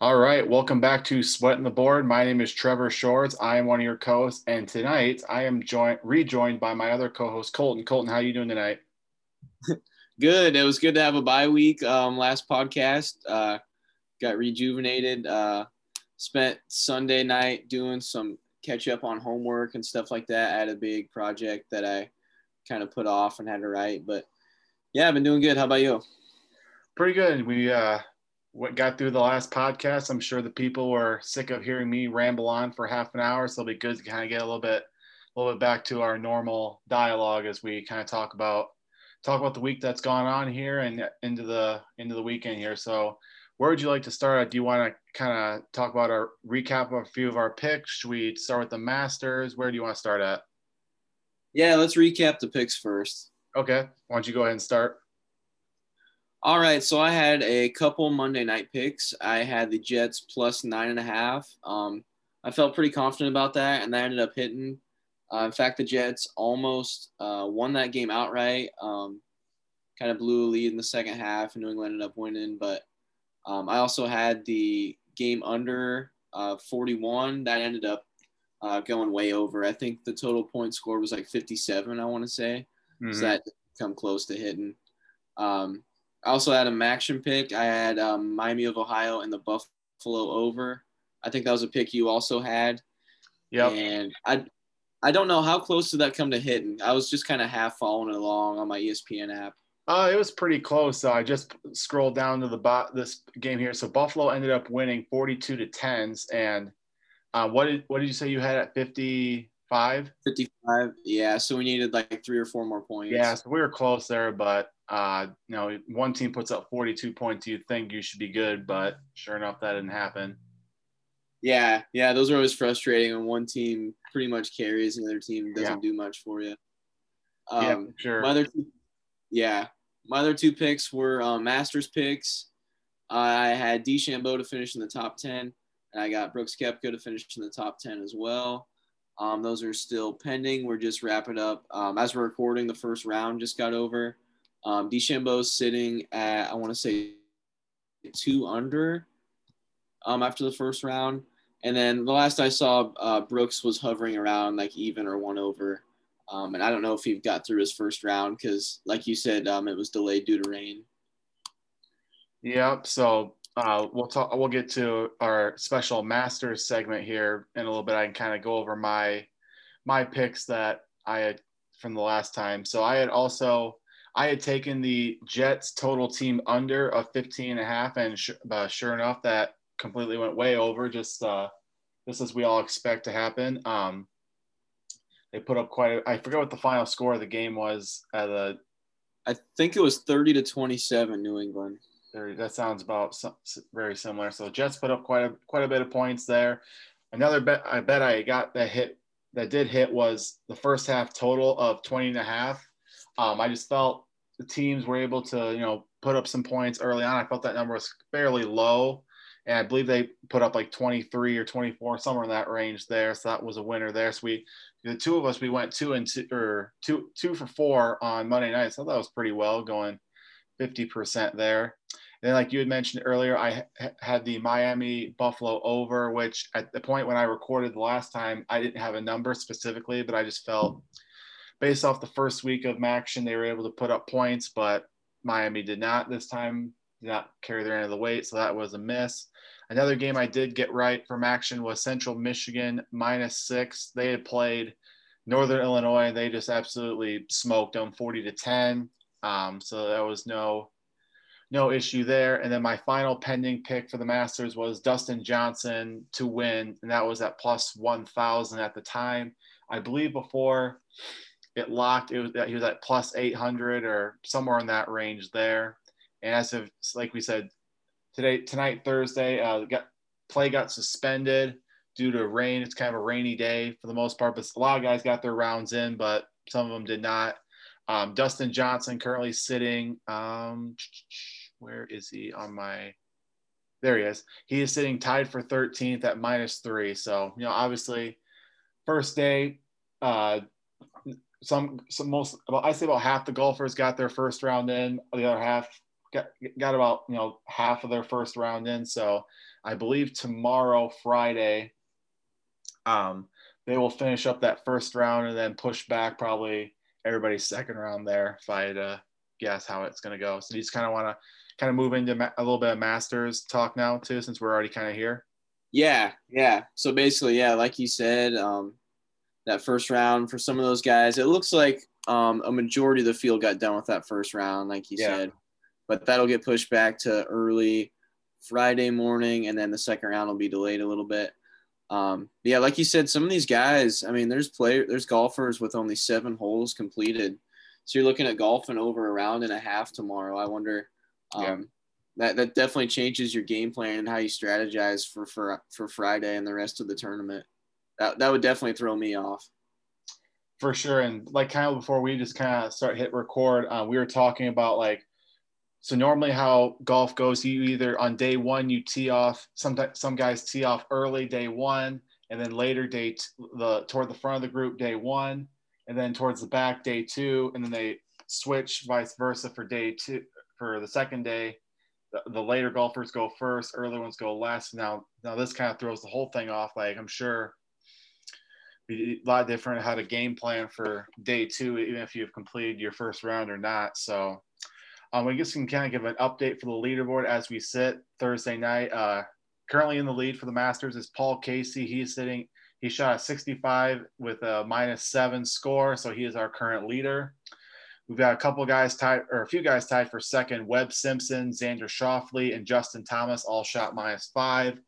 All right, welcome back to Sweating the Board. My name is Trevor Shorts. I am one of your co-hosts, and tonight I am joined rejoined by my other co-host Colton. Colton, how are you doing tonight? Good. It was good to have a bye week. Um, last podcast uh, got rejuvenated. Uh, spent Sunday night doing some catch up on homework and stuff like that. I had a big project that I kind of put off and had to write, but yeah, I've been doing good. How about you? Pretty good. We uh, what got through the last podcast. I'm sure the people were sick of hearing me ramble on for half an hour, so it'll be good to kind of get a little bit, a little bit back to our normal dialogue as we kind of talk about talk about the week that's gone on here and into the into the weekend here. So, where would you like to start? Do you want to kind of talk about our recap of a few of our picks? Should we start with the Masters? Where do you want to start at? Yeah, let's recap the picks first. Okay, why don't you go ahead and start? All right, so I had a couple Monday night picks. I had the Jets plus nine and a half. Um, I felt pretty confident about that, and that ended up hitting. Uh, in fact, the Jets almost uh, won that game outright. Um, kind of blew a lead in the second half, and New England ended up winning. But um, I also had the game under uh, 41. That ended up uh, going way over. I think the total point score was like 57. I want to say, mm-hmm. so that come close to hitting. Um, I also had a MACtion pick. I had um, Miami of Ohio and the Buffalo over. I think that was a pick you also had. Yeah. And I, I don't know how close did that come to hitting. I was just kind of half following along on my ESPN app. Uh, it was pretty close. Uh, I just scrolled down to the bot this game here. So Buffalo ended up winning 42 to 10s. And uh, what did what did you say you had at 55? 55. Yeah. So we needed like three or four more points. Yeah. So we were close there, but uh, you know, one team puts up 42 points, you think you should be good, but sure enough, that didn't happen. Yeah, yeah, those are always frustrating when one team pretty much carries and the other team doesn't yeah. do much for you. Um, yeah, sure. My other two, yeah, my other two picks were um, Masters picks. I had DeChambeau to finish in the top 10, and I got Brooks Koepka to finish in the top 10 as well. Um, those are still pending. We're just wrapping up. Um, as we're recording, the first round just got over. Um, DeChambeau's sitting at I want to say two under um, after the first round, and then the last I saw, uh, Brooks was hovering around like even or one over. Um, and I don't know if he got through his first round because, like you said, um, it was delayed due to rain. Yep. So uh, we'll talk. We'll get to our special Masters segment here in a little bit. I can kind of go over my my picks that I had from the last time. So I had also I had taken the Jets total team under of 15 and a half, and sh- uh, sure enough, that completely went way over, just uh, just as we all expect to happen. Um, they put up quite a, I forget what the final score of the game was at the. I think it was 30 to 27, New England. There, that sounds about some, very similar. So Jets put up quite a quite a bit of points there. Another bet I bet I got that hit that did hit was the first half total of 20 and a half. Um, I just felt the teams were able to, you know, put up some points early on. I felt that number was fairly low. And I believe they put up like 23 or 24, somewhere in that range there. So that was a winner there. So we, the two of us, we went two and two, or two, two for four on Monday night. So that was pretty well going 50% there. And then, like you had mentioned earlier, I had the Miami Buffalo over, which at the point when I recorded the last time, I didn't have a number specifically, but I just felt based off the first week of action, they were able to put up points, but Miami did not this time, did not carry their end of the weight. So that was a miss. Another game I did get right from action was Central Michigan minus six. They had played Northern Illinois and they just absolutely smoked them 40 to 10. Um, so that was no no issue there. And then my final pending pick for the Masters was Dustin Johnson to win, and that was at plus 1,000 at the time. I believe before it locked. It was he was at plus 800 or somewhere in that range there. And as of like we said today, tonight Thursday, uh, got play got suspended due to rain. It's kind of a rainy day for the most part, but a lot of guys got their rounds in, but some of them did not. Um, Dustin Johnson currently sitting. Um, where is he on my? There he is. He is sitting tied for 13th at minus three. So you know, obviously, first day. Uh, some some most about I say about half the golfers got their first round in, the other half got, got about you know half of their first round in. So I believe tomorrow, Friday, um, they will finish up that first round and then push back probably everybody's second round there. If I had to guess how it's to go, so you just kind of want to kind of move into a little bit of Masters talk now too, since we're already kind of here. Yeah, yeah. So basically, yeah, like you said, um, that first round for some of those guys, it looks like um, a majority of the field got done with that first round, like you yeah. said. But that'll get pushed back to early Friday morning, and then the second round will be delayed a little bit. Um, yeah, like you said, some of these guys, I mean, there's player, there's golfers with only seven holes completed. So you're looking at golfing over a round and a half tomorrow. I wonder, um, yeah. that, that definitely changes your game plan and how you strategize for, for, for Friday and the rest of the tournament. That, that would definitely throw me off for sure. And like kind of before we just kind of start hit record, uh, we were talking about like, so normally how golf goes, you either on day one you tee off. Some some guys tee off early day one, and then later day the toward the front of the group day one, and then towards the back day two, and then they switch vice versa for day two for the second day. The, the later golfers go first, early ones go last. Now now this kind of throws the whole thing off. Like I'm sure a lot different how to game plan for day two, even if you've completed your first round or not. So um, we just can kind of give an update for the leaderboard as we sit Thursday night. Uh, currently in the lead for the Masters is Paul Casey. He's sitting, he shot a 65 with a minus seven score. So he is our current leader. We've got a couple guys tied, or a few guys tied for second. Webb Simpson, Xander Schauffele, and Justin Thomas all shot minus five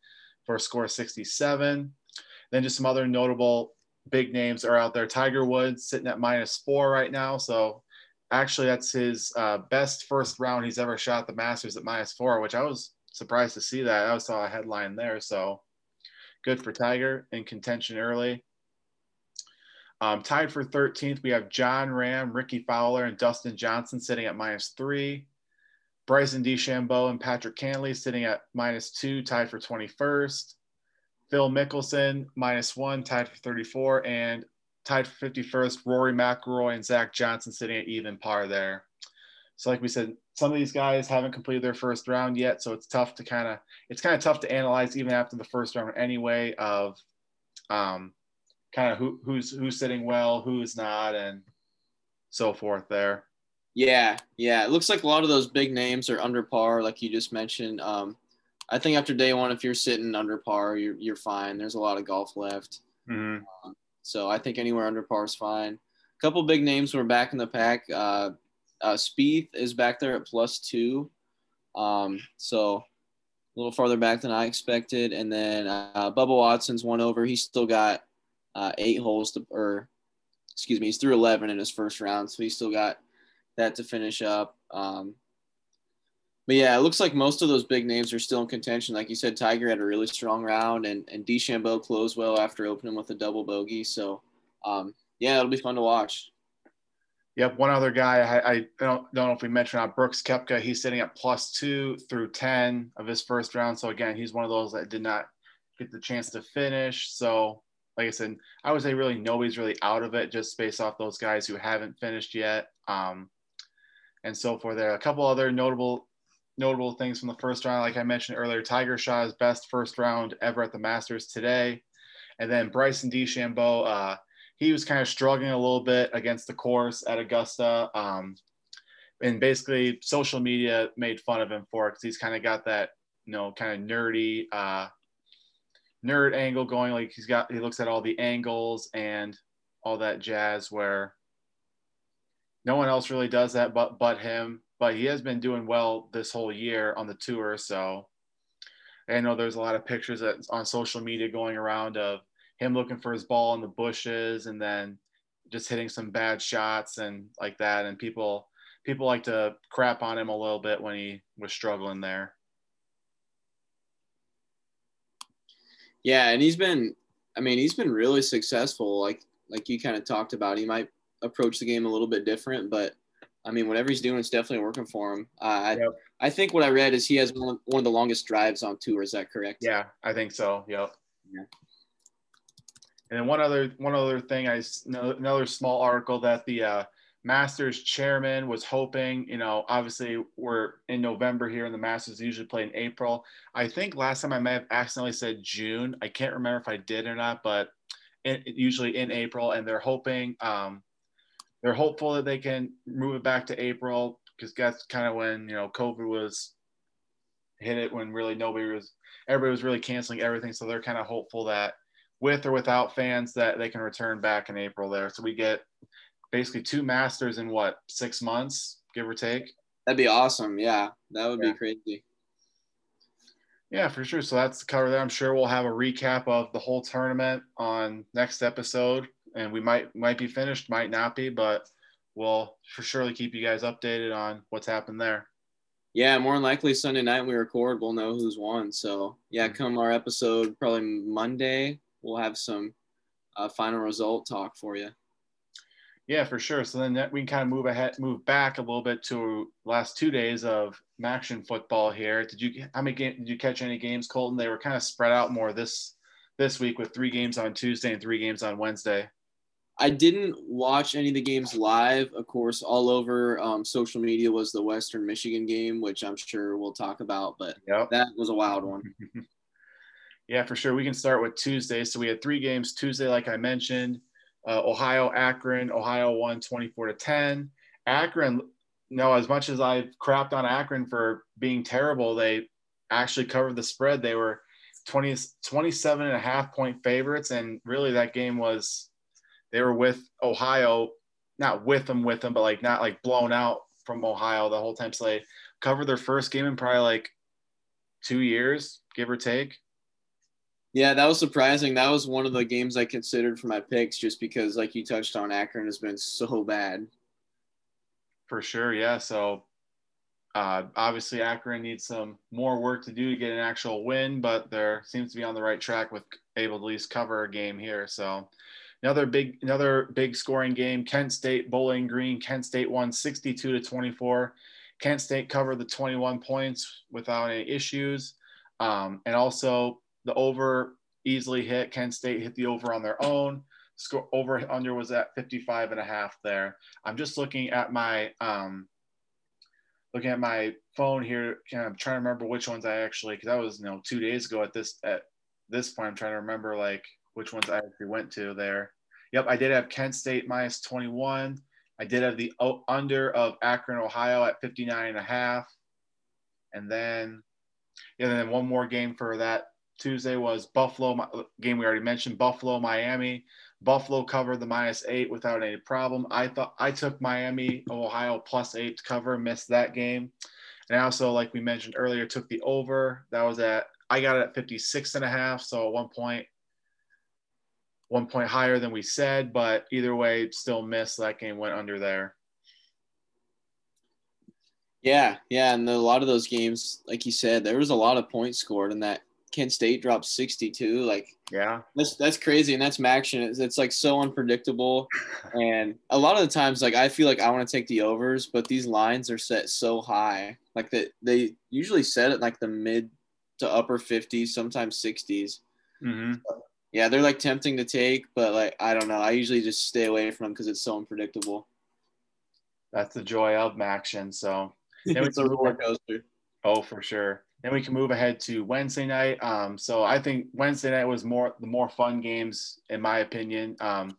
for a score of 67. Then just some other notable big names are out there. Tiger Woods sitting at minus four right now. So actually, that's his uh, best first round he's ever shot the Masters at minus four, which I was surprised to see that. I saw a headline there. So good for Tiger in contention early. Um, tied for 13th, we have Jon Rahm, Rickie Fowler, and Dustin Johnson sitting at minus three. Bryson DeChambeau and Patrick Cantlay sitting at minus two, tied for 21st. Phil Mickelson minus one, tied for 34, and tied for 51st. Rory McIlroy and Zach Johnson sitting at even par there. So, like we said, some of these guys haven't completed their first round yet, so it's tough to kind of it's kind of tough to analyze even after the first round anyway of um, kind of who, who's who's sitting well, who's not, and so forth there. Yeah, yeah. It looks like a lot of those big names are under par, like you just mentioned. Um, I think after day one, if you're sitting under par, you're you're fine. There's a lot of golf left, mm-hmm. um, so I think anywhere under par is fine. A couple big names were back in the pack. Uh, uh, Spieth is back there at plus two, um, so a little farther back than I expected. And then uh, Bubba Watson's one over. He's still got uh, eight holes to, or excuse me, he's through eleven in his first round, so he's still got that to finish up. Um, but yeah, it looks like most of those big names are still in contention. Like you said, Tiger had a really strong round, and and DeChambeau closed well after opening with a double bogey. So, um, yeah, it'll be fun to watch. Yep. One other guy, I, I don't, don't know if we mentioned Brooks Koepka. He's sitting at plus two through 10 of his first round. So, again, he's one of those that did not get the chance to finish. So, like I said, I would say really nobody's really out of it just based off those guys who haven't finished yet. Um, and so forth. There a couple other notable notable things from the first round. Like I mentioned earlier, Tiger shot his best first round ever at the Masters today. And then Bryson DeChambeau, uh, he was kind of struggling a little bit against the course at Augusta. Um, and basically, social media made fun of him for it because he's kind of got that, you know, kind of nerdy, uh, nerd angle going. Like he's got, he looks at all the angles and all that jazz where no one else really does that but but him but he has been doing well this whole year on the tour. So I know there's a lot of pictures that, on social media going around of him looking for his ball in the bushes and then just hitting some bad shots and like that. And people people like to crap on him a little bit when he was struggling there. Yeah, and he's been I mean, he's been really successful like like you kind of talked about. He might approach the game a little bit different, but I mean, whatever he's doing, it's definitely working for him. Uh, yep. I, I think what I read is he has one, one of the longest drives on tour. Is that correct? Yeah, I think so. Yep. Yeah. And then one other one other thing, I another small article that the uh, Masters chairman was hoping, you know, obviously we're in November here and the Masters usually play in April. I think last time I may have accidentally said June. I can't remember if I did or not, but it, usually in April. And they're hoping, um, they're hopeful that they can move it back to April because that's kind of when, you know, COVID was hit it when really nobody was, everybody was really canceling everything. So they're kind of hopeful that with or without fans that they can return back in April there. So we get basically two masters in what six months, give or take. That'd be awesome. Yeah, that would yeah. be crazy. Yeah, for sure. So that's the cover there. I'm sure we'll have a recap of the whole tournament on next episode, and we might might be finished, might not be, but we'll for surely keep you guys updated on what's happened there. Yeah, more than likely Sunday night when we record, we'll know who's won. So yeah, mm-hmm. come our episode probably Monday, we'll have some uh, final result talk for you. Yeah, for sure. So then we can kind of move ahead, move back a little bit to last two days of action football here. Did you how many game, did you catch any games, Colton? They were kind of spread out more this this week with three games on Tuesday and three games on Wednesday. I didn't watch any of the games live. Of course, all over um, social media was the Western Michigan game, which I'm sure we'll talk about. But yep. that was a wild one. yeah, for sure. We can start with Tuesday. So we had three games Tuesday, like I mentioned. Uh, Ohio, Akron, Ohio won 24 to 10. Akron, no, as much as I've crapped on Akron for being terrible, they actually covered the spread. They were 20, 27 and a half point favorites. And really that game was, they were with Ohio, not with them, with them, but like not like blown out from Ohio the whole time. So they covered their first game in probably like two years, give or take. Yeah, that was surprising. That was one of the games I considered for my picks just because, like you touched on, Akron has been so bad. For sure, yeah. So uh, obviously, Akron needs some more work to do to get an actual win, but there seems to be on the right track with able to at least cover a game here. So another big, another big scoring game. Kent State Bowling Green. Kent State won 62 to 24. Kent State covered the 21 points without any issues, um, and also the over easily hit. Kent State hit the over on their own. Score over under was at 55 and a half there. I'm just looking at my um, looking at my phone here. I'm trying to remember which ones I actually because that was you know two days ago at this at this point. I'm trying to remember like which ones I actually went to there. Yep, I did have Kent State minus 21. I did have the under of Akron, Ohio at 59 and a half. And then, yeah, then one more game for that Tuesday was Buffalo game we already mentioned. Buffalo, Miami. Buffalo covered the minus eight without any problem. I thought I took Miami, Ohio plus eight to cover, missed that game. And I also, like we mentioned earlier, took the over. That was at I got it at 56 and a half. So at one point, one point higher than we said, but either way, still missed. That game went under there. Yeah, yeah, and a lot of those games, like you said, there was a lot of points scored in that Kent State dropped 62. Like, yeah, that's that's crazy, and that's action. It's, it's like so unpredictable, and a lot of the times, like I feel like I want to take the overs, but these lines are set so high, like that they usually set at like the mid to upper 50s, sometimes 60s. Mm-hmm. Yeah, they're like tempting to take, but like I don't know. I usually just stay away from them because it's so unpredictable. That's the joy of action. So it's a roller coaster. Oh, for sure. Then we can move ahead to Wednesday night. Um, so I think Wednesday night was more the more fun games in my opinion. Um,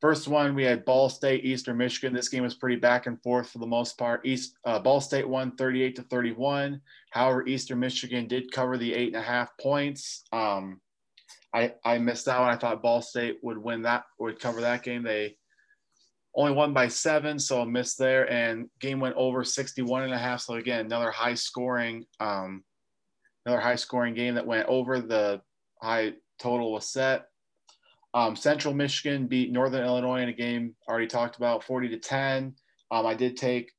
first one we had Ball State, Eastern Michigan. This game was pretty back and forth for the most part. East uh, Ball State won 38 to 31. However, Eastern Michigan did cover the eight and a half points. Um, I I missed out. I thought Ball State would win that would cover that game. They only won by seven, so a miss there. And game went over 61 and a half. So again, another high scoring, um, another high scoring game that went over. The high total was set. Um, Central Michigan beat Northern Illinois in a game already talked about 40 to 10. Um, I did take,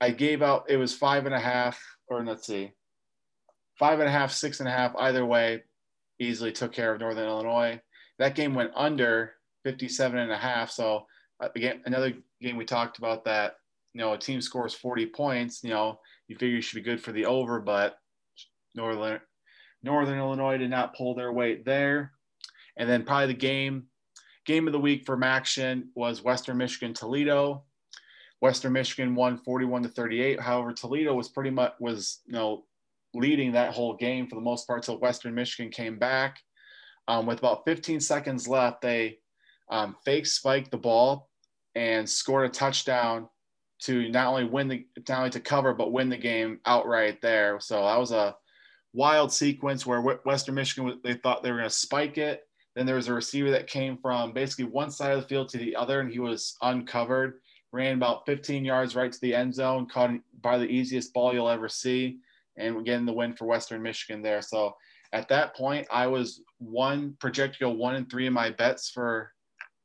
I gave out, it was five and a half, or let's see, five and a half, six and a half, either way, easily took care of Northern Illinois. That game went under 57 and a half. So uh, again, another game we talked about that, you know, a team scores 40 points, you know, you figure you should be good for the over, but Northern Northern Illinois did not pull their weight there. And then probably the game game of the week for action was Western Michigan Toledo. Western Michigan won 41 to 38. However, Toledo was pretty much was you know leading that whole game for the most part till Western Michigan came back. Um, with about 15 seconds left, they um, fake spiked the ball and scored a touchdown to not only win the not only to cover but win the game outright there. So that was a wild sequence where Western Michigan they thought they were going to spike it. Then there was a receiver that came from basically one side of the field to the other, and he was uncovered. Ran about 15 yards right to the end zone, caught by the easiest ball you'll ever see, and getting the win for Western Michigan there. So at that point, I was one projected to go one and three in my bets for,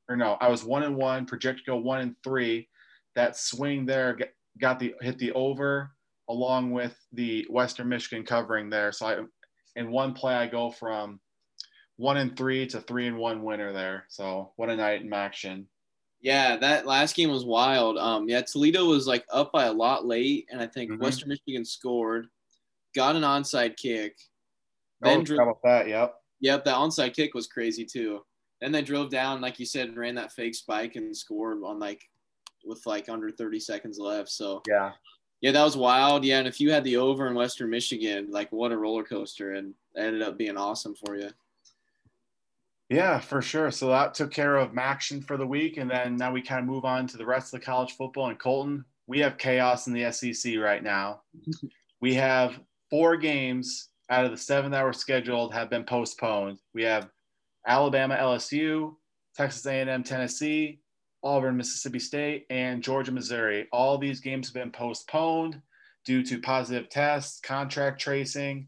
or no, I was one and one projected to go one and three. That swing there got the hit the over along with the Western Michigan covering there. So I, in one play, I go from one and three to three and one winner there. So what a night in action. Yeah, that last game was wild. Um, yeah, Toledo was like up by a lot late, and I think mm-hmm. Western Michigan scored, got an onside kick. Oh, then oh, drove, that, yep. Yep, that onside kick was crazy too. Then they drove down, like you said, ran that fake spike and scored on like with like under 30 seconds left. So yeah, yeah, that was wild. Yeah, and if you had the over in Western Michigan, like what a roller coaster, and ended up being awesome for you. Yeah, for sure. So that took care of action for the week, and then now we kind of move on to the rest of the college football. And Colton, we have chaos in the SEC right now. we have four games out of the seven that were scheduled have been postponed. We have Alabama, LSU, Texas A&M, Tennessee, Auburn, Mississippi State, and Georgia, Missouri. All these games have been postponed due to positive tests, contact tracing,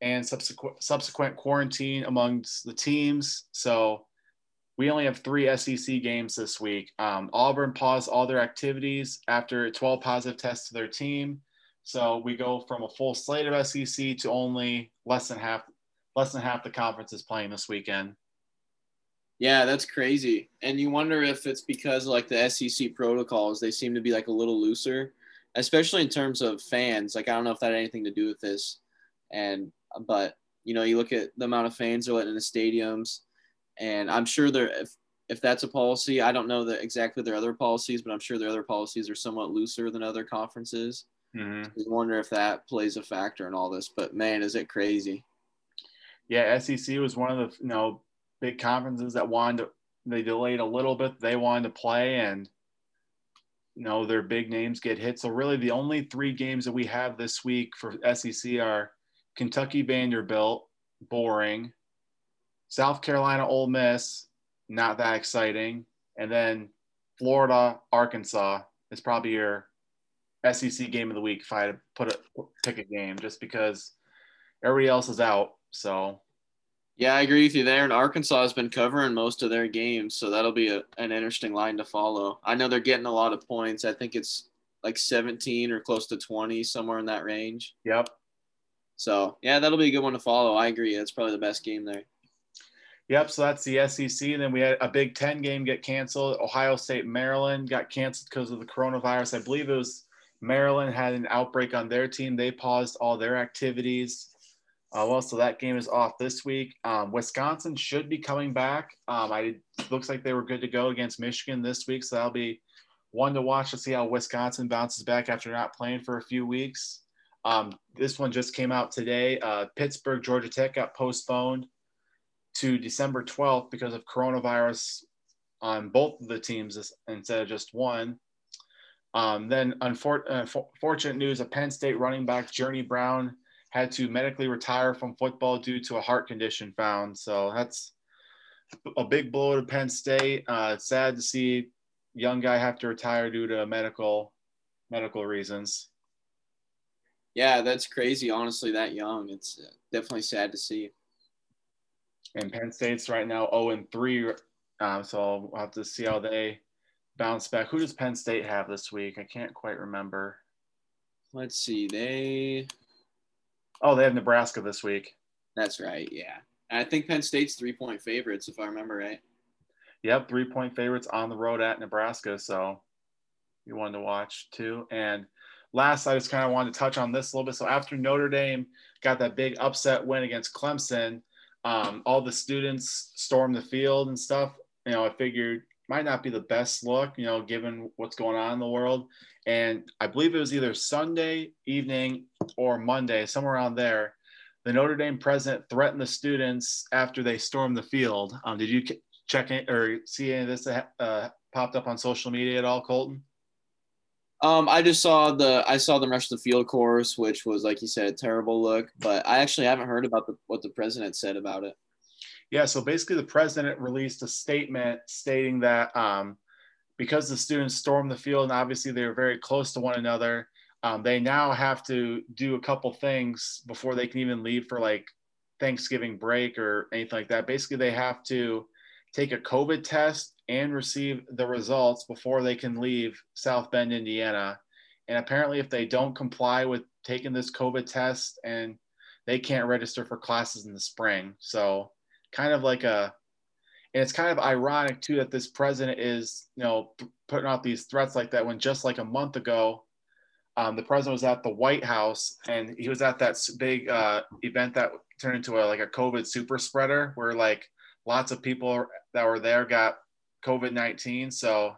and subsequent subsequent quarantine amongst the teams. So we only have three SEC games this week. Um, Auburn paused all their activities after 12 positive tests to their team. So we go from a full slate of SEC to only less than half less than half the conference is playing this weekend. Yeah, that's crazy. And you wonder if it's because like the SEC protocols, they seem to be like a little looser, especially in terms of fans. Like I don't know if that had anything to do with this. And but you know, you look at the amount of fans they're letting in the stadiums, and I'm sure there if if that's a policy, I don't know that exactly their other policies, but I'm sure their other policies are somewhat looser than other conferences. Mm-hmm. So wonder if that plays a factor in all this. But man, is it crazy? Yeah, SEC was one of the you know big conferences that wanted to, they delayed a little bit. They wanted to play and you know their big names get hit. So really the only three games that we have this week for SEC are Kentucky Vanderbilt, boring. South Carolina Ole Miss, not that exciting. And then Florida Arkansas is probably your SEC game of the week if I had to put a pick a game just because everybody else is out. So yeah, I agree with you there. And Arkansas has been covering most of their games, so that'll be a, an interesting line to follow. I know they're getting a lot of points. I think it's like 17 or close to 20, somewhere in that range. Yep. So yeah, that'll be a good one to follow. I agree. That's probably the best game there. Yep. So that's the SEC. And then we had a Big Ten game get canceled. Ohio State, Maryland got canceled because of the coronavirus. I believe it was Maryland had an outbreak on their team. They paused all their activities. Uh, well, so that game is off this week. Um, Wisconsin should be coming back. Um, I looks like they were good to go against Michigan this week, so that'll be one to watch to see how Wisconsin bounces back after not playing for a few weeks. Um, this one just came out today. Uh, Pittsburgh Georgia Tech got postponed to December 12th because of coronavirus on both of the teams instead of just one. Um, then, unfortunate news: a Penn State running back, Journey Brown had to medically retire from football due to a heart condition found. So that's a big blow to Penn State. Uh, it's sad to see young guy have to retire due to medical medical reasons. Yeah, that's crazy. Honestly, that young, it's uh, definitely sad to see. And Penn State's right now 0 and 3. Um, so we'll have to see how they bounce back. Who does Penn State have this week? I can't quite remember. Let's see. They Oh, they have Nebraska this week. That's right. Yeah. I think Penn State's three point favorites, if I remember right. Yep, three point favorites on the road at Nebraska. So you wanted to watch too. And last, I just kind of wanted to touch on this a little bit. So after Notre Dame got that big upset win against Clemson, um, all the students stormed the field and stuff. you know, I figured might not be the best look, you know, given what's going on in the world. And I believe it was either Sunday evening or Monday, somewhere around there. The Notre Dame president threatened the students after they stormed the field. Um, did you check it or see any of this uh, popped up on social media at all, Colton? Um, I just saw the I saw them rush the field course, which was like you said, a terrible look. But I actually haven't heard about the, what the president said about it. Yeah, so basically, the president released a statement stating that um, because the students stormed the field and obviously they were very close to one another, um, they now have to do a couple things before they can even leave for like Thanksgiving break or anything like that. Basically, they have to take a COVID test and receive the results before they can leave South Bend, Indiana. And apparently, if they don't comply with taking this COVID test, and they can't register for classes in the spring. So, kind of like a, and it's kind of ironic too that this president is, you know, putting out these threats like that when just like a month ago, um, the president was at the White House and he was at that big uh, event that turned into a like a COVID super spreader where like lots of people that were there got COVID 19. So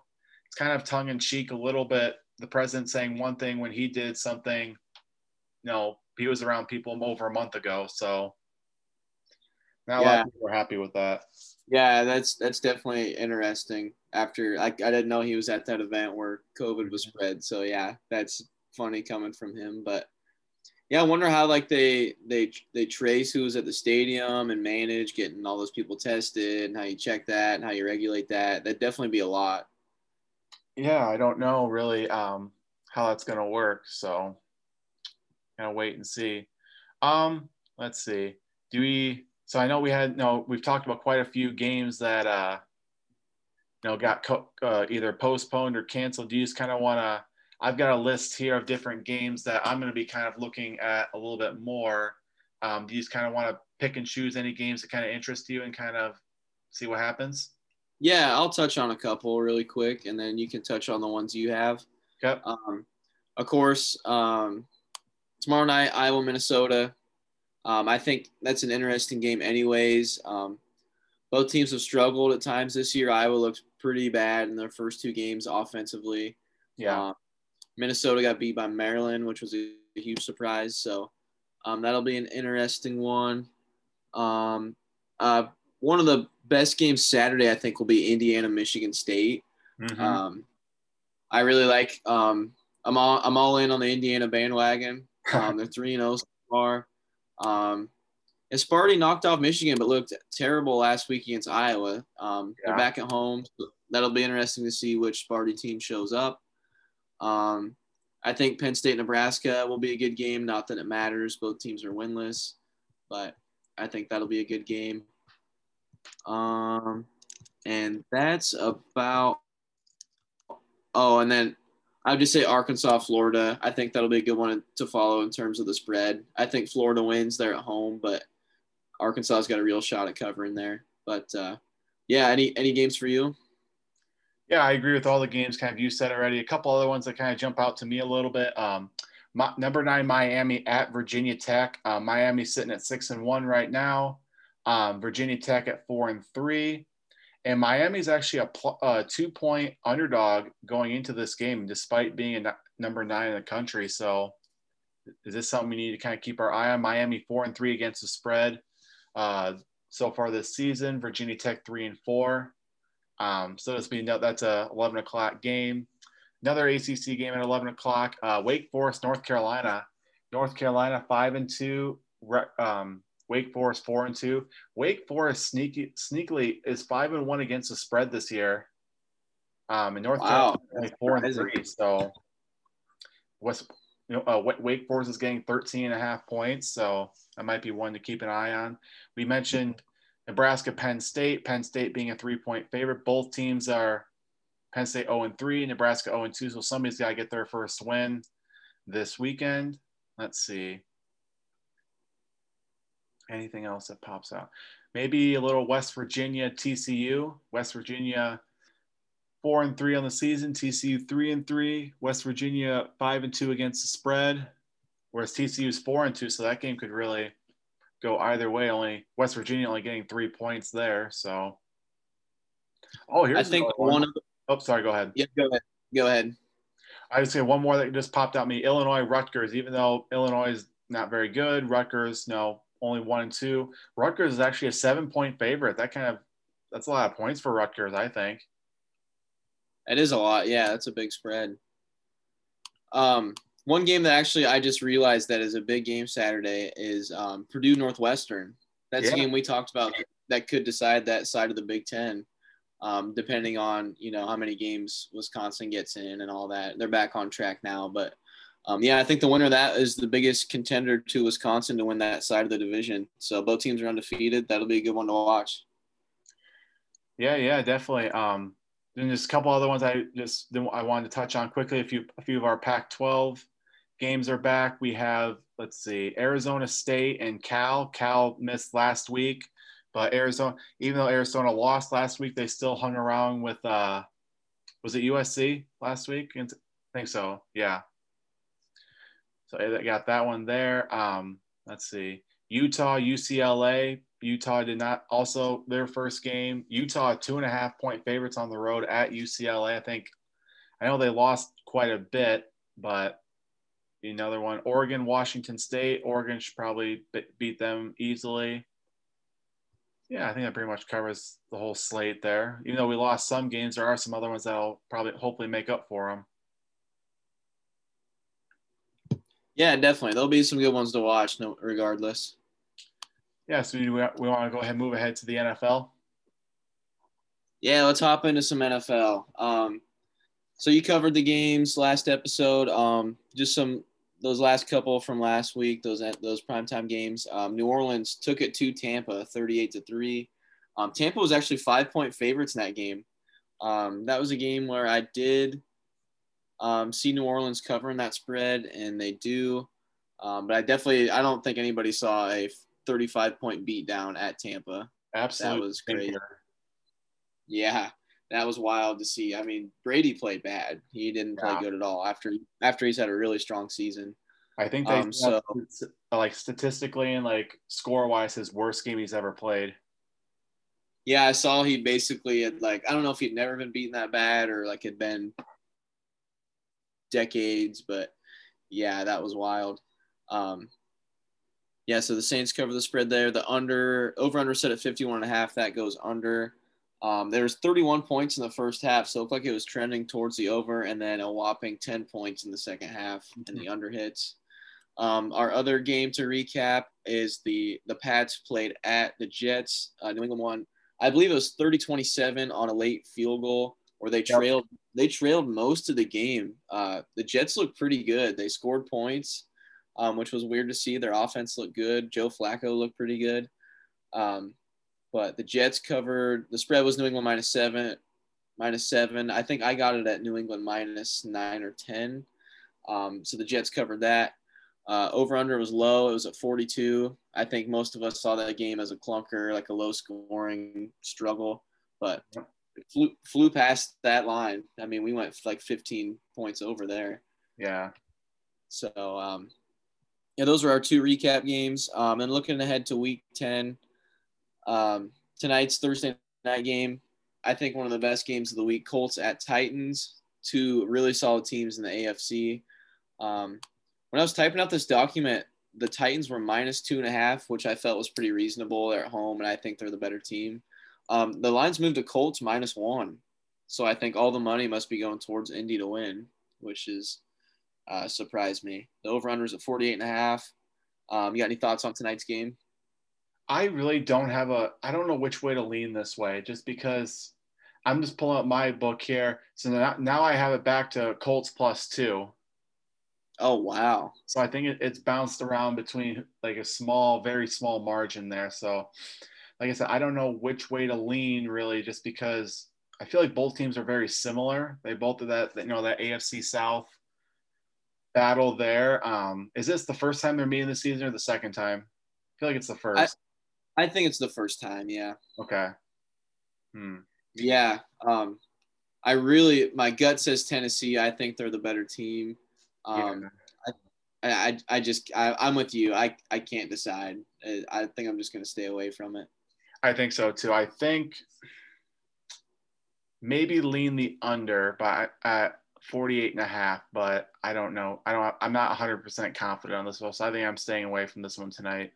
it's kind of tongue in cheek a little bit. The president saying one thing when he did something, you know, he was around people over a month ago. So not yeah. a lot of people are happy with that. Yeah, that's that's definitely interesting. After I, I didn't know he was at that event where COVID was spread. So yeah, that's funny coming from him. But yeah, I wonder how like they they they trace who was at the stadium and manage getting all those people tested and how you check that and how you regulate that. That'd definitely be a lot. Yeah, I don't know really um, how that's gonna work. So gonna wait and see. Um, let's see. Do we? So I know we had you no. We've talked about quite a few games that uh, you know got co- uh, either postponed or canceled. Do you just kind of want to I've got a list here of different games that I'm going to be kind of looking at a little bit more. Um, do you just kind of want to pick and choose any games that kind of interest you and kind of see what happens? Yeah, I'll touch on a couple really quick, and then you can touch on the ones you have. Okay. Um, of course, um, tomorrow night, Iowa, Minnesota. Um, I think that's an interesting game, anyways. Um, both teams have struggled at times this year. Iowa looked pretty bad in their first two games offensively. Yeah. Um, Minnesota got beat by Maryland, which was a, a huge surprise. So um, that'll be an interesting one. Um, uh, one of the best games Saturday, I think, will be Indiana Michigan State. Mm-hmm. Um, I really like. Um, I'm all I'm all in on the Indiana bandwagon. Um, they're three and zero oh so far. Um, and Sparty knocked off Michigan, but looked terrible last week against Iowa. Um, yeah. They're back at home. So that'll be interesting to see which Sparty team shows up. Um, I think Penn State Nebraska will be a good game. Not that it matters; both teams are winless, but I think that'll be a good game. Um, and that's about. Oh, and then I would just say Arkansas, Florida. I think that'll be a good one to follow in terms of the spread. I think Florida wins. They're at home, but Arkansas's got a real shot at covering there. But uh, yeah, any any games for you? Yeah, I agree with all the games kind of you said already. A couple other ones that kind of jump out to me a little bit. Um, my, number nine, Miami at Virginia Tech. Uh, Miami sitting at six and one right now. Um, Virginia Tech at four and three. And Miami's actually a, pl- a two point underdog going into this game, despite being a number nine in the country. So, is this something we need to kind of keep our eye on? Miami four and three against the spread uh, so far this season. Virginia Tech three and four. Um, so this be that's a 11 o'clock game. Another ACC game at 11 o'clock. Uh, Wake Forest, North Carolina. North Carolina five and two. Um, Wake Forest four and two. Wake Forest sneaky sneakily is five and one against the spread this year. Um, and North wow. Carolina four and three. So West, you know, uh, Wake Forest is getting 13 and a half points. So that might be one to keep an eye on. We mentioned Nebraska, Penn State. Penn State being a three point favorite. Both teams are Penn State 0 and 3, Nebraska 0 and 2. So somebody's got to get their first win this weekend. Let's see. Anything else that pops out? Maybe a little West Virginia TCU. West Virginia 4 and 3 on the season, TCU 3 and 3, West Virginia 5 and 2 against the spread, whereas TCU is 4 and 2. So that game could really go either way. Only West Virginia only getting three points there. So Oh, here's I think one of Oh, sorry. Go ahead. yeah, go ahead. Go ahead. I would say one more that just popped out me. Illinois Rutgers. Even though Illinois is not very good, Rutgers no only one and two. Rutgers is actually a seven point favorite. That kind of that's a lot of points for Rutgers, I think. It is a lot. Yeah, that's a big spread. Um, one game that actually I just realized that is a big game Saturday is um, Purdue Northwestern. That's Yeah. a game we talked about that could decide that side of the Big Ten, um, depending on you know how many games Wisconsin gets in and all that. They're back on track now, but um, yeah, I think the winner of that is the biggest contender to Wisconsin to win that side of the division. So both teams are undefeated. That'll be a good one to watch. Yeah, yeah, definitely. Um, then there's a couple other ones I just I wanted to touch on quickly. A few a few of our Pac-12 games are back. We have let's see, Arizona State and Cal. Cal missed last week, but Arizona, even though Arizona lost last week, they still hung around with uh, was it USC last week? I think so. Yeah. So they got that one there. Um, let's see, Utah, UCLA. Utah did not also their first game. Utah two and a half point favorites on the road at UCLA. I think I know they lost quite a bit, but another one. Oregon, Washington State. Oregon should probably be- beat them easily. Yeah, I think that pretty much covers the whole slate there. Even though we lost some games, there are some other ones that'll probably hopefully make up for them. Yeah, definitely. There'll be some good ones to watch, no, regardless. Yeah, so we, we want to go ahead and move ahead to the NFL. Yeah, let's hop into some NFL. Um, so you covered the games last episode. Um, just some those last couple from last week, those those primetime games. Um, New Orleans took it to Tampa, thirty-eight to three. Um, Tampa was actually five point favorites in that game. Um, that was a game where I did um, see New Orleans covering that spread, and they do. Um, but I definitely, I don't think anybody saw a 35 point beat down at Tampa. Absolutely. That was great. Yeah, that was wild to see. I mean, Brady played bad. He didn't play Yeah. good at all after after he's had a really strong season. I think they Um, so- like statistically and like score wise, his worst game he's ever played. Yeah, I saw he basically had like I don't know if he'd never been beaten that bad or like had been decades, but yeah, that was wild. Um, yeah, so the Saints cover the spread there. The under over under set at 51 and a half. That goes under. Um, there was 31 points in the first half, so it looked like it was trending towards the over, and then a whopping 10 points in the second half, and the under hits. Um, our other game to recap is the the Pats played at the Jets. Uh, New England won, I believe it was 30-27 on a late field goal, where they trailed they trailed most of the game. Uh, the Jets looked pretty good. They scored points, um, which was weird to see. Their offense looked good. Joe Flacco looked pretty good. Um, but the Jets covered the spread was New England minus seven, minus seven. I think I got it at New England minus nine or ten. Um, so the Jets covered that. Uh, over under was low. It was at 42. I think most of us saw that game as a clunker, like a low scoring struggle, but flew, flew past that line. I mean, we went like 15 points over there. Yeah. So, um, yeah, those were our two recap games. Um, and looking ahead to week 10, um, tonight's Thursday night game, I think one of the best games of the week Colts at Titans, two really solid teams in the AFC. Um, when I was typing out this document, the Titans were minus two and a half, which I felt was pretty reasonable. They're at home, and I think they're the better team. Um, the lines moved to Colts minus one. So I think all the money must be going towards Indy to win, which is uh, surprised me. The over under is at 48 and a half. Um, you got any thoughts on tonight's game? I really don't have a I don't know which way to lean this way just because I'm just pulling up my book here. So now, now I have it back to Colts plus two. Oh, wow. So I think it, it's bounced around between like a small, very small margin there. So like I said, I don't know which way to lean really just because I feel like both teams are very similar. They both have that, you know, that AFC South battle there. Um, is this the first time they're meeting this season or the second time? I feel like it's the first. I think it's the first time. Yeah. okay. Hmm. Yeah. Um, I really, my gut says Tennessee. I think they're the better team. Um, I, I, I just, I, I'm with you. I, I can't decide. I, I think I'm just going to stay away from it. I think so too. I think maybe lean the under by at 48 and a half, but I don't know. I don't I'm not 100% confident on this one. So I think I'm staying away from this one tonight.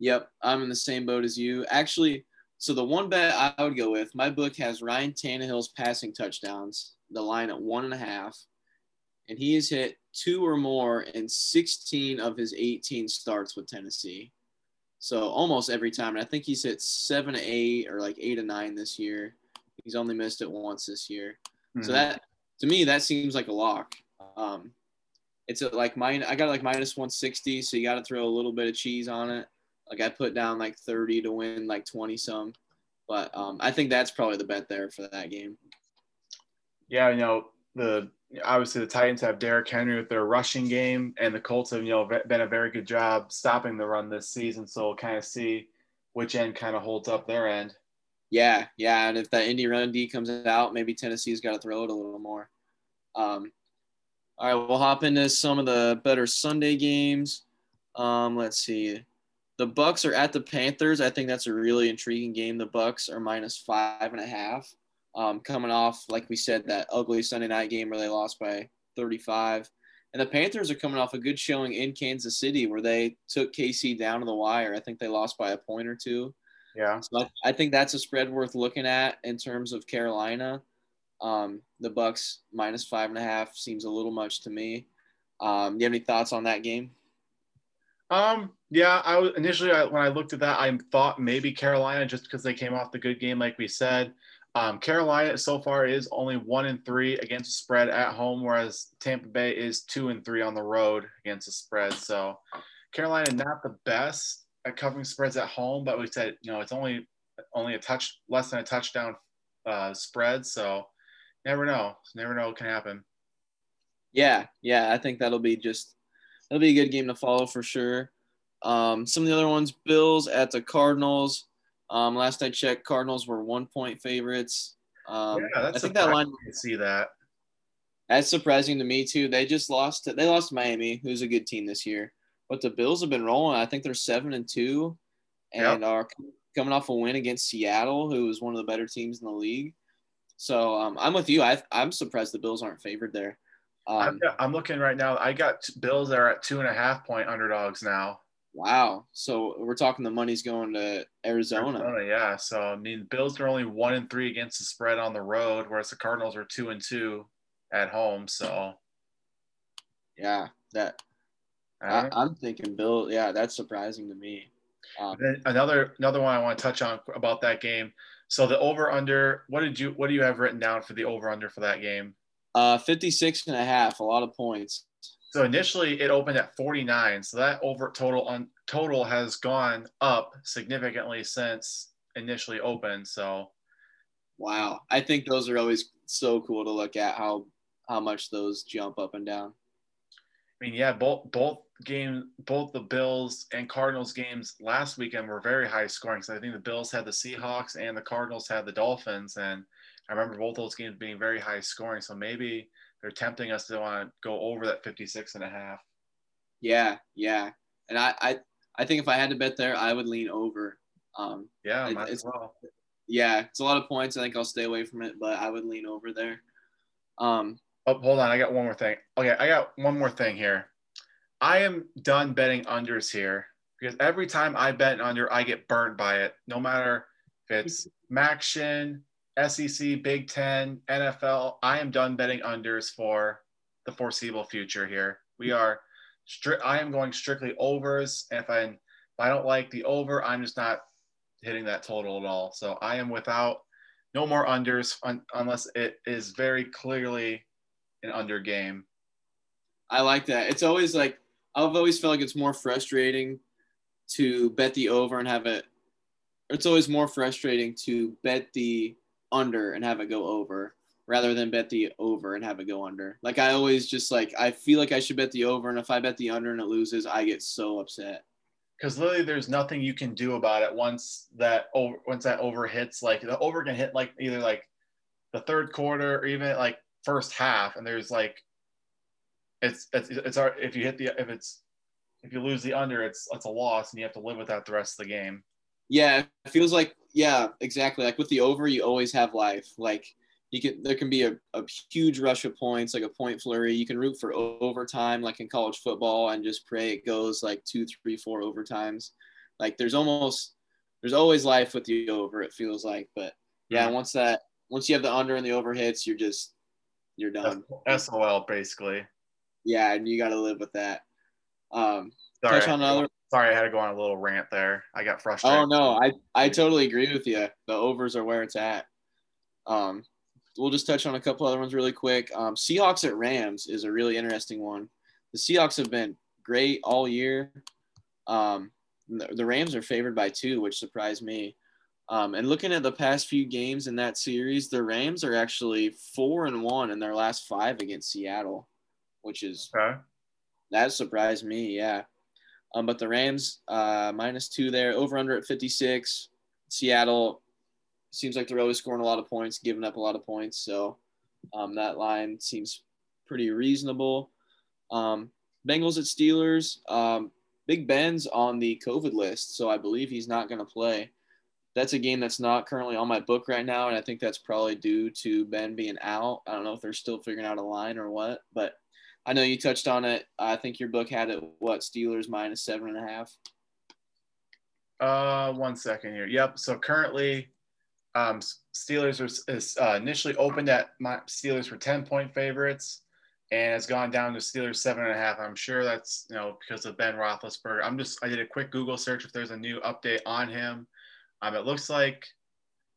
Yep, I'm in the same boat as you. Actually, so the one bet I would go with, my book has Ryan Tannehill's passing touchdowns, the line at one and a half, and he has hit two or more in 16 of his 18 starts with Tennessee. So almost every time, and I think he's hit seven to eight or like eight to nine this year. He's only missed it once this year. Mm-hmm. So that to me that seems like a lock. Um, it's a, like mine. I got like minus 160, so you got to throw a little bit of cheese on it. Like I put down like 30 to win like 20 some, but um, I think that's probably the bet there for that game. Yeah, you know the obviously the Titans have Derrick Henry with their rushing game, and the Colts have you know been a very good job stopping the run this season. So we'll kind of see which end kind of holds up their end. Yeah, yeah, and if that Indy run D comes out, maybe Tennessee's got to throw it a little more. Um, all right, we'll hop into some of the better Sunday games. Um, let's see. The Bucks are at the Panthers. I think that's a really intriguing game. The Bucks are minus five and a half. Um, coming off, like we said, that ugly Sunday night game where they lost by 35. And the Panthers are coming off a good showing in Kansas City where they took KC down to the wire. I think they lost by a point or two. Yeah. So I, I think that's a spread worth looking at in terms of Carolina. Um, the Bucks minus five and a half seems a little much to me. Um, do you have any thoughts on that game? Um, yeah, I was initially I, when I looked at that, I thought maybe Carolina just because they came off the good game, like we said. Um, Carolina so far is only one and three against the spread at home, whereas Tampa Bay is two and three on the road against the spread. So Carolina not the best at covering spreads at home, but we said you know it's only only a touch less than a touchdown uh, spread. So never know, never know what can happen. Yeah, yeah, I think that'll be just that'll be a good game to follow for sure. Um, some of the other ones, Bills at the Cardinals. Um, last I checked, Cardinals were one point favorites. Um, yeah, that's I think that line. To see that. That's surprising to me too. They just lost. To, they lost Miami, who's a good team this year. But the Bills have been rolling. I think they're seven and two, and yep. are coming off a win against Seattle, who is one of the better teams in the league. So um, I'm with you. I, I'm surprised the Bills aren't favored there. Um, I'm, I'm, looking right now. I got Bills that are at two and a half point underdogs now. Wow. So we're talking the money's going to Arizona. Arizona. Yeah. So I mean, Bills are only one and three against the spread on the road, whereas the Cardinals are two and two at home. So yeah, that I, am thinking Bill. Yeah, that's surprising to me. Um, another another one I want to touch on about that game. So the over under. What did you What do you have written down for the over under for that game? Uh, 56 and a half, a lot of points. So initially it opened at 49. So that over total on total has gone up significantly since initially opened. So wow. I think those are always so cool to look at how how much those jump up and down. I mean, yeah, both both game both the Bills and Cardinals games last weekend were very high scoring. So I think the Bills had the Seahawks and the Cardinals had the Dolphins, and I remember both those games being very high scoring. So maybe they're tempting us to want to go over that 56 and a half. Yeah, yeah. And I, I, I think if I had to bet there, I would lean over. Um, yeah, might as well. Yeah, it's a lot of points. I think I'll stay away from it, but I would lean over there. Um, oh, hold on. I got one more thing. Okay, I got one more thing here. I am done betting unders here because every time I bet under, I get burnt by it. No matter if it's MACtion, SEC, Big Ten, NFL. I am done betting unders for the foreseeable future here. We are strict. I am going strictly overs. And if I if I don't like the over, I'm just not hitting that total at all. So I am without no more unders un, unless it is very clearly an under game. I like that. It's always like I've always felt like it's more frustrating to bet the over and have it. It's always more frustrating to bet the under and have it go over rather than bet the over and have it go under. Like I always just like I feel like I should bet the over, and if I bet the under and it loses, I get so upset. Because literally, there's nothing you can do about it once that over once that over hits. Like the over can hit like either like the third quarter or even like first half, and there's like it's it's it's our if you hit the if it's if you lose the under, it's it's a loss, and you have to live with that the rest of the game. Yeah, it feels like yeah, exactly. Like with the over, you always have life. Like you can there can be a, a huge rush of points, like a point flurry. You can root for overtime, like in college football, and just pray it goes like two, three, four overtimes. Like there's almost there's always life with the over. It feels like, but yeah, mm-hmm. once that once you have the under and the over hits, you're just you're done. SOL basically. Yeah, and you got to live with that. Um, Sorry, touch on another. Sorry, I had to go on a little rant there. I got frustrated. Oh no, I I totally agree with you. The overs are where it's at. Um, we'll just touch on a couple other ones really quick. Um, Seahawks at Rams is a really interesting one. The Seahawks have been great all year. Um, the Rams are favored by two, which surprised me. Um, and looking at the past few games in that series, the Rams are actually four and one in their last five against Seattle, which is okay. that surprised me. Yeah. Um, but the Rams uh, minus two there, over under at 56. Seattle seems like they're always scoring a lot of points, giving up a lot of points. So um, that line seems pretty reasonable. Um, Bengals at Steelers. Um, Big Ben's on the COVID list, so I believe he's not going to play. That's a game that's not currently on my book right now, and I think that's probably due to Ben being out. I don't know if they're still figuring out a line or what, but I know you touched on it. I think your book had it what Steelers minus seven and a half. Uh, one second here. Yep. So currently, um, Steelers is uh, initially opened at my Steelers for 10 point favorites and has gone down to Steelers seven and a half. I'm sure that's, you know, because of Ben Roethlisberger. I'm just, I did a quick Google search if there's a new update on him. Um, it looks like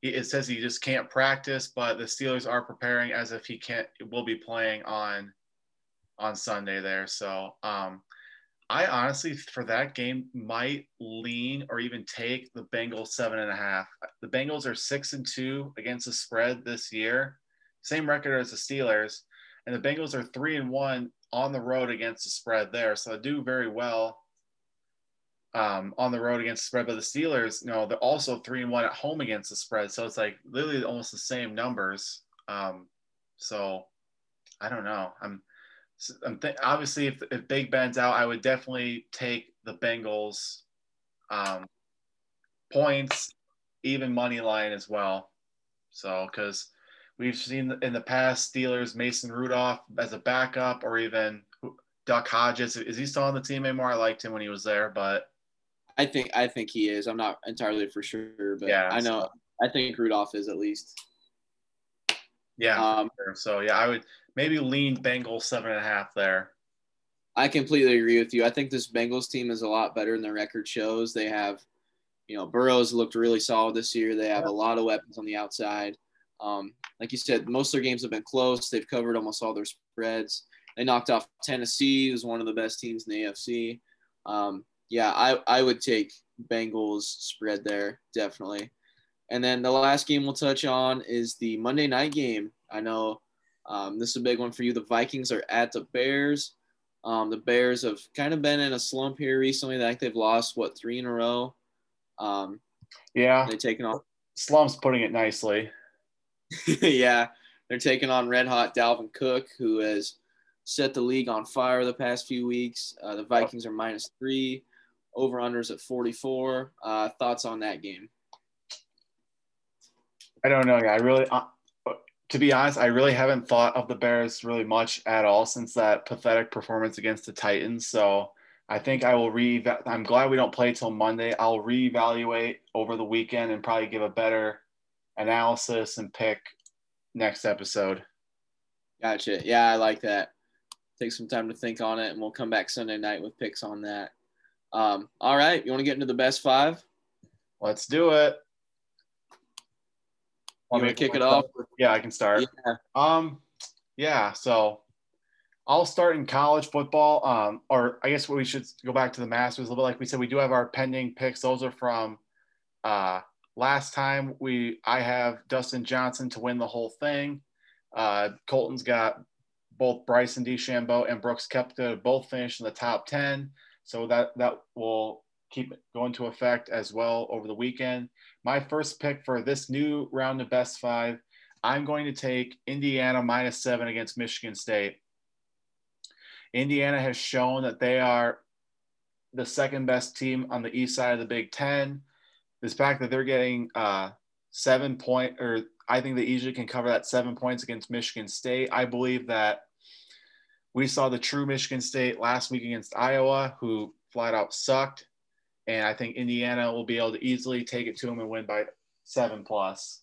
it says he just can't practice, but the Steelers are preparing as if he can't, will be playing on, on Sunday there. So, um, I honestly, for that game, might lean or even take the Bengals seven and a half. The Bengals are six and two against the spread this year, same record as the Steelers, and the Bengals are three and one on the road against the spread there. So they do very well um, on the road against the spread. But the Steelers, you know, they're also three and one at home against the spread. So it's like literally almost the same numbers. Um, so I don't know. I'm I'm th- obviously if, if Big Ben's out, I would definitely take the Bengals um, points, even money line as well. So because we've seen in the past Steelers Mason Rudolph as a backup, or even Duck Hodges. Is he still on the team anymore? I liked him when he was there, but I think I think he is. I'm not entirely for sure, but yeah, I know so. I think Rudolph is at least. Yeah. Um. So yeah, I would maybe lean Bengals seven and a half there. I completely agree with you. I think this Bengals team is a lot better than the record shows. They have, you know, Burrow's looked really solid this year. They have a lot of weapons on the outside. Um, like you said, most of their games have been close. They've covered almost all their spreads. They knocked off Tennessee, who's one of the best teams in the AFC. Um, yeah, I, I would take Bengals spread there, definitely. And then the last game we'll touch on is the Monday night game. I know um, this is a big one for you. The Vikings are at the Bears. Um, the Bears have kind of been in a slump here recently. I think they've lost what three in a row. Um, yeah, they're taking on slump's putting it nicely. yeah, they're taking on red hot Dalvin Cook, who has set the league on fire the past few weeks. Uh, the Vikings are minus three, over unders at 44. Uh, thoughts on that game? I don't know. I really, uh, to be honest, I really haven't thought of the Bears really much at all since that pathetic performance against the Titans. So I think I will re. I'm glad we don't play till Monday. I'll reevaluate over the weekend and probably give a better analysis and pick next episode. Gotcha. Yeah, I like that. Take some time to think on it, and we'll come back Sunday night with picks on that. Um, all right, you want to get into the best five? Let's do it. Want me to kick it off? Yeah, I can start. Yeah. Um, yeah. So I'll start in college football. Um, or I guess what we should go back to the Masters a little bit. Like we said, we do have our pending picks. Those are from uh, last time. We I have Dustin Johnson to win the whole thing. Uh, Colton's got both Bryson DeChambeau and Brooks Koepka both finished in the top ten. So that that will keep go into effect as well over the weekend. My first pick for this new round of best five, I'm going to take Indiana minus seven against Michigan State. Indiana has shown that they are the second best team on the east side of the Big Ten. This fact that they're getting uh, seven point or I think they easily can cover that seven points against Michigan State. I believe that we saw the true Michigan State last week against Iowa, who flat out sucked. And I think Indiana will be able to easily take it to them and win by seven plus.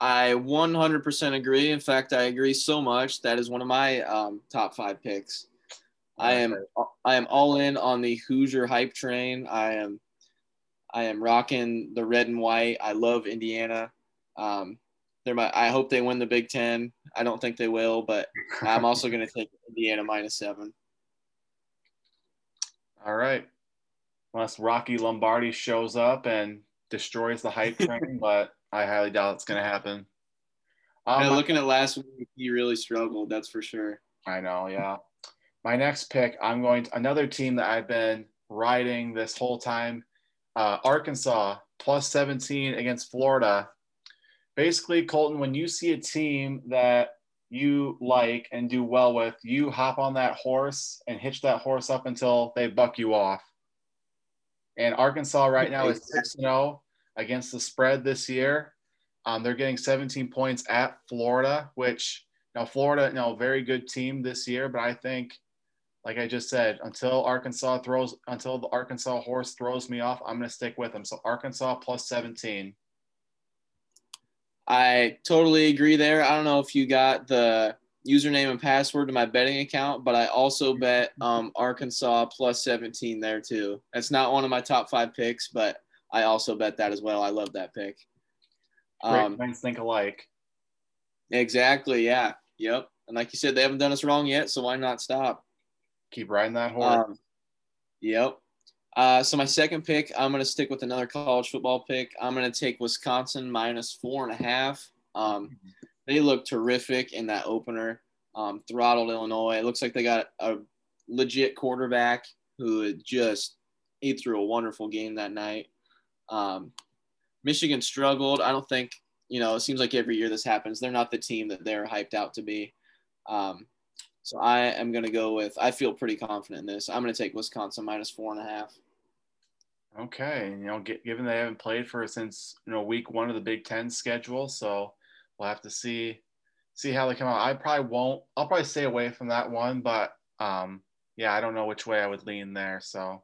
I 100% agree. In fact, I agree so much that is one of my um, top five picks. I am I am all in on the Hoosier hype train. I am I am rocking the red and white. I love Indiana. Um, they're my. I hope they win the Big Ten. I don't think they will, but I'm also going to take Indiana minus seven. All right, unless Rocky Lombardi shows up and destroys the hype train, but I highly doubt it's going to happen. Um, yeah, looking at last week, he really struggled. That's for sure. I know. Yeah. My next pick, I'm going to another team that I've been riding this whole time. Uh, Arkansas plus 17 against Florida. Basically, Colton, when you see a team that you like and do well with, you hop on that horse and hitch that horse up until they buck you off. And Arkansas right now is 6 0 against the spread this year. Um, they're getting 17 points at Florida, which now Florida, you know, very good team this year, but I think, like I just said, until Arkansas throws, until the Arkansas horse throws me off, I'm going to stick with them. So Arkansas plus 17. I totally agree there. I don't know if you got the username and password to my betting account, but I also bet um, Arkansas plus 17 there too. That's not one of my top five picks, but I also bet that as well. I love that pick. Um, minds think alike. Exactly. Yeah. Yep. And like you said, they haven't done us wrong yet, so why not stop? Keep riding that horse. Um, yep. Uh, so my second pick, I'm going to stick with another college football pick. I'm going to take Wisconsin minus four and a half. Um, they look terrific in that opener. Um, throttled Illinois. It looks like they got a legit quarterback who just he threw a wonderful game that night. Um, Michigan struggled. I don't think you know. It seems like every year this happens. They're not the team that they're hyped out to be. Um, so I am going to go with. I feel pretty confident in this. I'm going to take Wisconsin minus four and a half. Okay, you know, given they haven't played for since you know week one of the Big Ten schedule, so we'll have to see see how they come out. I probably won't. I'll probably stay away from that one, but um, yeah, I don't know which way I would lean there. So,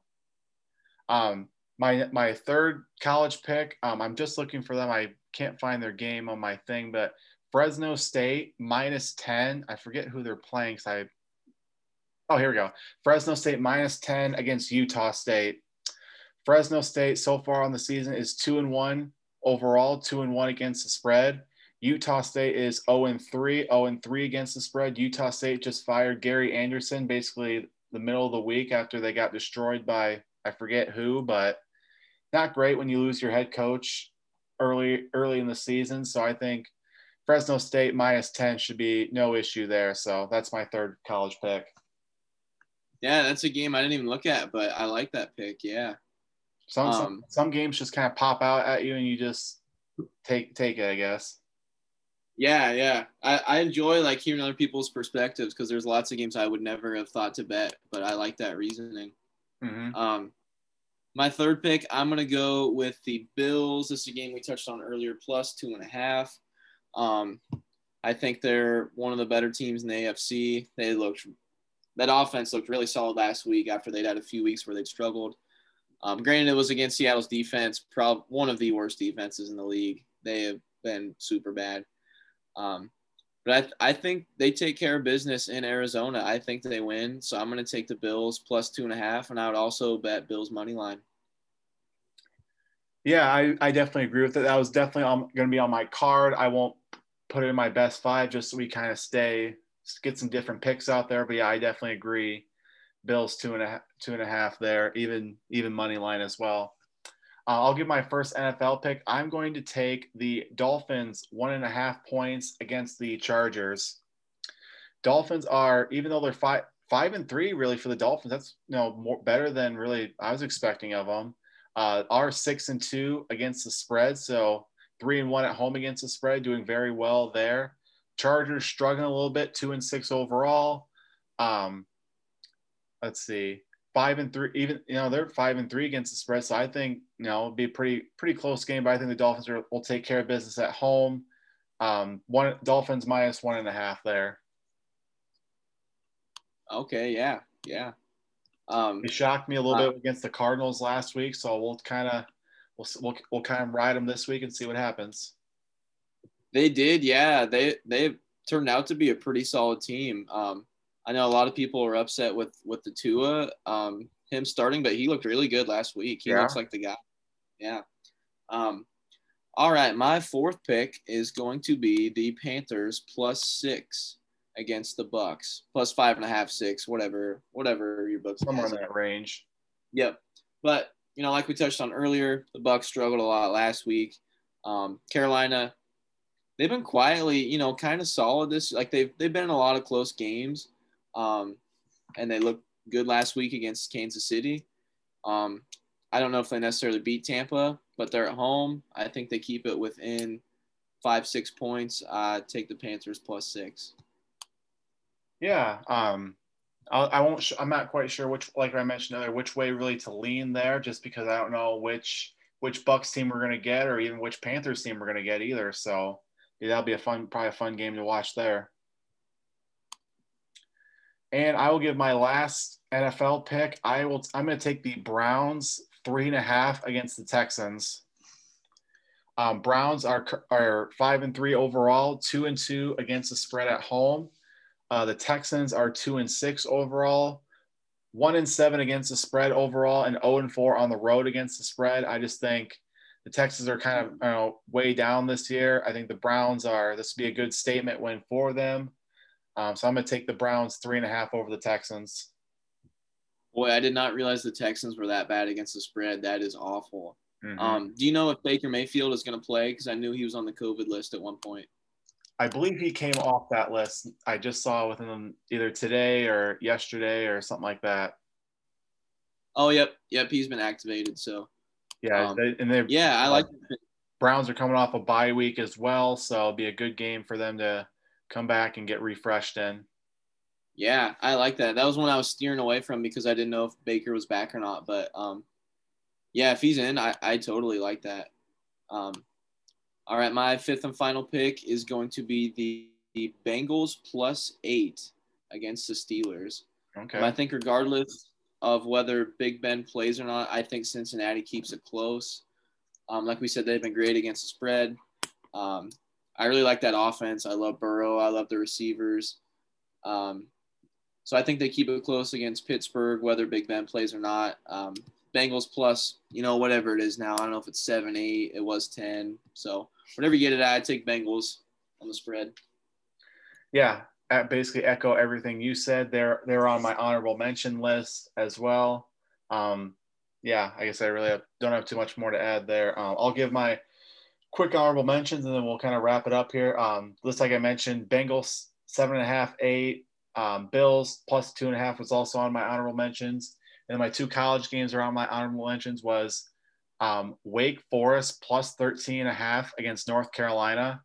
um, my my third college pick, um, I'm just looking for them. I can't find their game on my thing, but Fresno State minus ten. I forget who they're playing. Cause I oh here we go. Fresno State minus ten against Utah State. Fresno State so far on the season is two and one overall, two and one against the spread. Utah State is 0 and 3, 0 and 3 against the spread. Utah State just fired Gary Anderson basically the middle of the week after they got destroyed by I forget who, but not great when you lose your head coach early early in the season. So I think Fresno State minus 10 should be no issue there. So that's my third college pick. Yeah, that's a game I didn't even look at, but I like that pick. Yeah. Some um, some, some games just kind of pop out at you and you just take take it, I guess. Yeah, yeah. I, I enjoy like hearing other people's perspectives because there's lots of games I would never have thought to bet, but I like that reasoning. Mm-hmm. Um, my third pick, I'm gonna go with the Bills. This is a game we touched on earlier, plus two and a half. Um, I think they're one of the better teams in the AFC. They looked that offense looked really solid last week after they'd had a few weeks where they'd struggled. Um, granted, it was against Seattle's defense, probably one of the worst defenses in the league. They have been super bad. Um, but I, I think they take care of business in Arizona. I think they win. So I'm going to take the Bills plus two and a half. And I would also bet Bills money line. Yeah, I, I definitely agree with it. That was definitely going to be on my card. I won't put it in my best five just so we kind of stay, get some different picks out there. But yeah, I definitely agree. Bills two and a half, two and a half there, even even money line as well. Uh, I'll give my first NFL pick. I'm going to take the Dolphins one and a half points against the Chargers. Dolphins are, even though they're five five and three, really for the Dolphins, that's you know more better than really I was expecting of them. Uh, are six and two against the spread, so three and one at home against the spread, doing very well there. Chargers struggling a little bit, two and six overall. Um, let's see. Five and three, even you know they're five and three against the spread. So I think you know it'll be a pretty pretty close game. But I think the Dolphins are, will take care of business at home. Um, one Dolphins minus one and a half there. Okay, yeah, yeah. Um, it shocked me a little uh, bit against the Cardinals last week, so we'll kind of we'll, we'll we'll kind of ride them this week and see what happens. They did, yeah. They they turned out to be a pretty solid team. Um, I know a lot of people are upset with with the Tua um, him starting, but he looked really good last week. He yeah. looks like the guy. Yeah. Um, all right, my fourth pick is going to be the Panthers plus six against the Bucks, plus five and a half, six, whatever, whatever your book. Somewhere in that range. Yep. But you know, like we touched on earlier, the Bucks struggled a lot last week. Um, Carolina, they've been quietly, you know, kind of solid this. Like they've they've been in a lot of close games, um, and they looked good last week against Kansas City. Um, I don't know if they necessarily beat Tampa, but they're at home. I think they keep it within five six points. Uh, take the Panthers plus six. Yeah, um, I'll, I won't. Sh- I'm not quite sure which, like I mentioned earlier, which way really to lean there, just because I don't know which which Bucks team we're gonna get, or even which Panthers team we're gonna get either. So yeah, that'll be a fun, probably a fun game to watch there. And I will give my last NFL pick. I will. I'm going to take the Browns three and a half against the Texans. Um, Browns are are five and three overall, two and two against the spread at home. Uh, the Texans are two and six overall, one and seven against the spread overall, and zero and four on the road against the spread. I just think the Texans are kind of you know, way down this year. I think the Browns are. This would be a good statement win for them. Um, so I'm going to take the Browns three and a half over the Texans. Boy, I did not realize the Texans were that bad against the spread. That is awful. Mm-hmm. Um, do you know if Baker Mayfield is going to play? Because I knew he was on the COVID list at one point. I believe he came off that list. I just saw within either today or yesterday or something like that. Oh, yep, yep. He's been activated. So, yeah, um, they, and they yeah, I like. Browns are coming off a bye week as well, so it'll be a good game for them to come back and get refreshed in. Yeah, I like that. That was one I was steering away from because I didn't know if Baker was back or not. But um, yeah, if he's in, I, I totally like that. Um, all right, my fifth and final pick is going to be the, the Bengals plus eight against the Steelers. Okay. I think regardless of whether Big Ben plays or not, I think Cincinnati keeps it close. Um, like we said, they've been great against the spread. Um, I really like that offense. I love Burrow. I love the receivers. Um, so I think they keep it close against Pittsburgh, whether Big Ben plays or not. Um, Bengals plus, you know, whatever it is now. I don't know if it's seven, eight. It was ten. So whatever you get it at, I take Bengals on the spread. Yeah, I basically echo everything you said. They're they're on my honorable mention list as well. Um, yeah, I guess I really have, don't have too much more to add there. Um, I'll give my quick honorable mentions and then we'll kind of wrap it up here. Um, list like I mentioned, Bengals seven and a half, eight. Um, Bills plus two and a half was also on my honorable mentions. And my two college games around my honorable mentions was um, Wake Forest plus 13 and a half against North Carolina.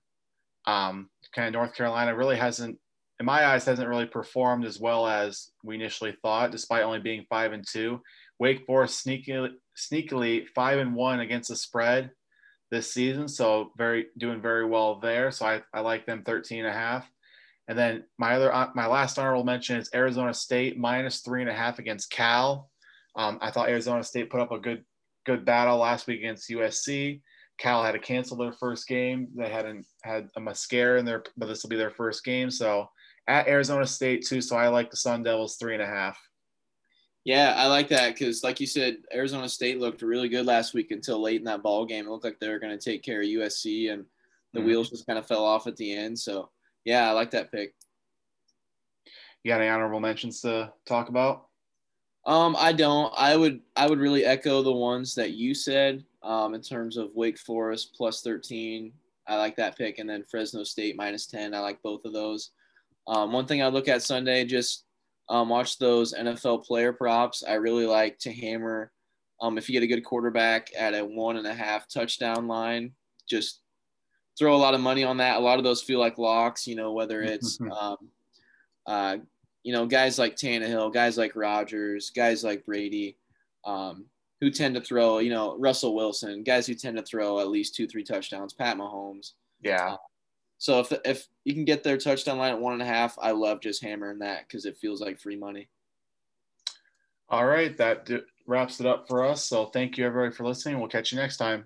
Um, kind of North Carolina really hasn't, in my eyes, hasn't really performed as well as we initially thought, despite only being five and two. Wake Forest sneakily, sneakily five and one against the spread this season. So very doing very well there. So I, I like them 13 and a half. And then my other uh, my last honorable mention is Arizona State minus three and a half against Cal. Um, I thought Arizona State put up a good good battle last week against USC. Cal had to cancel their first game. They hadn't had a mascara in their, but this will be their first game. So at Arizona State too. So I like the Sun Devils three and a half. Yeah, I like that because, like you said, Arizona State looked really good last week until late in that ball game. It looked like they were going to take care of USC, and the mm-hmm. wheels just kind of fell off at the end. So, yeah, I like that pick. You got any honorable mentions to talk about? Um, I don't. I would. I would really echo the ones that you said. Um, in terms of Wake Forest plus thirteen, I like that pick, and then Fresno State minus ten. I like both of those. Um, one thing I look at Sunday, just um, watch those NFL player props. I really like to hammer. Um, if you get a good quarterback at a one and a half touchdown line, just throw a lot of money on that. A lot of those feel like locks, you know, whether it's um, uh, you know, guys like Tannehill, guys like Rodgers, guys like Brady, um, who tend to throw, you know, Russell Wilson, guys who tend to throw at least two, three touchdowns, Pat Mahomes. Yeah. Uh, so if if you can get their touchdown line at one and a half, I love just hammering that because it feels like free money. All right, that wraps it up for us. So thank you everybody for listening. We'll catch you next time.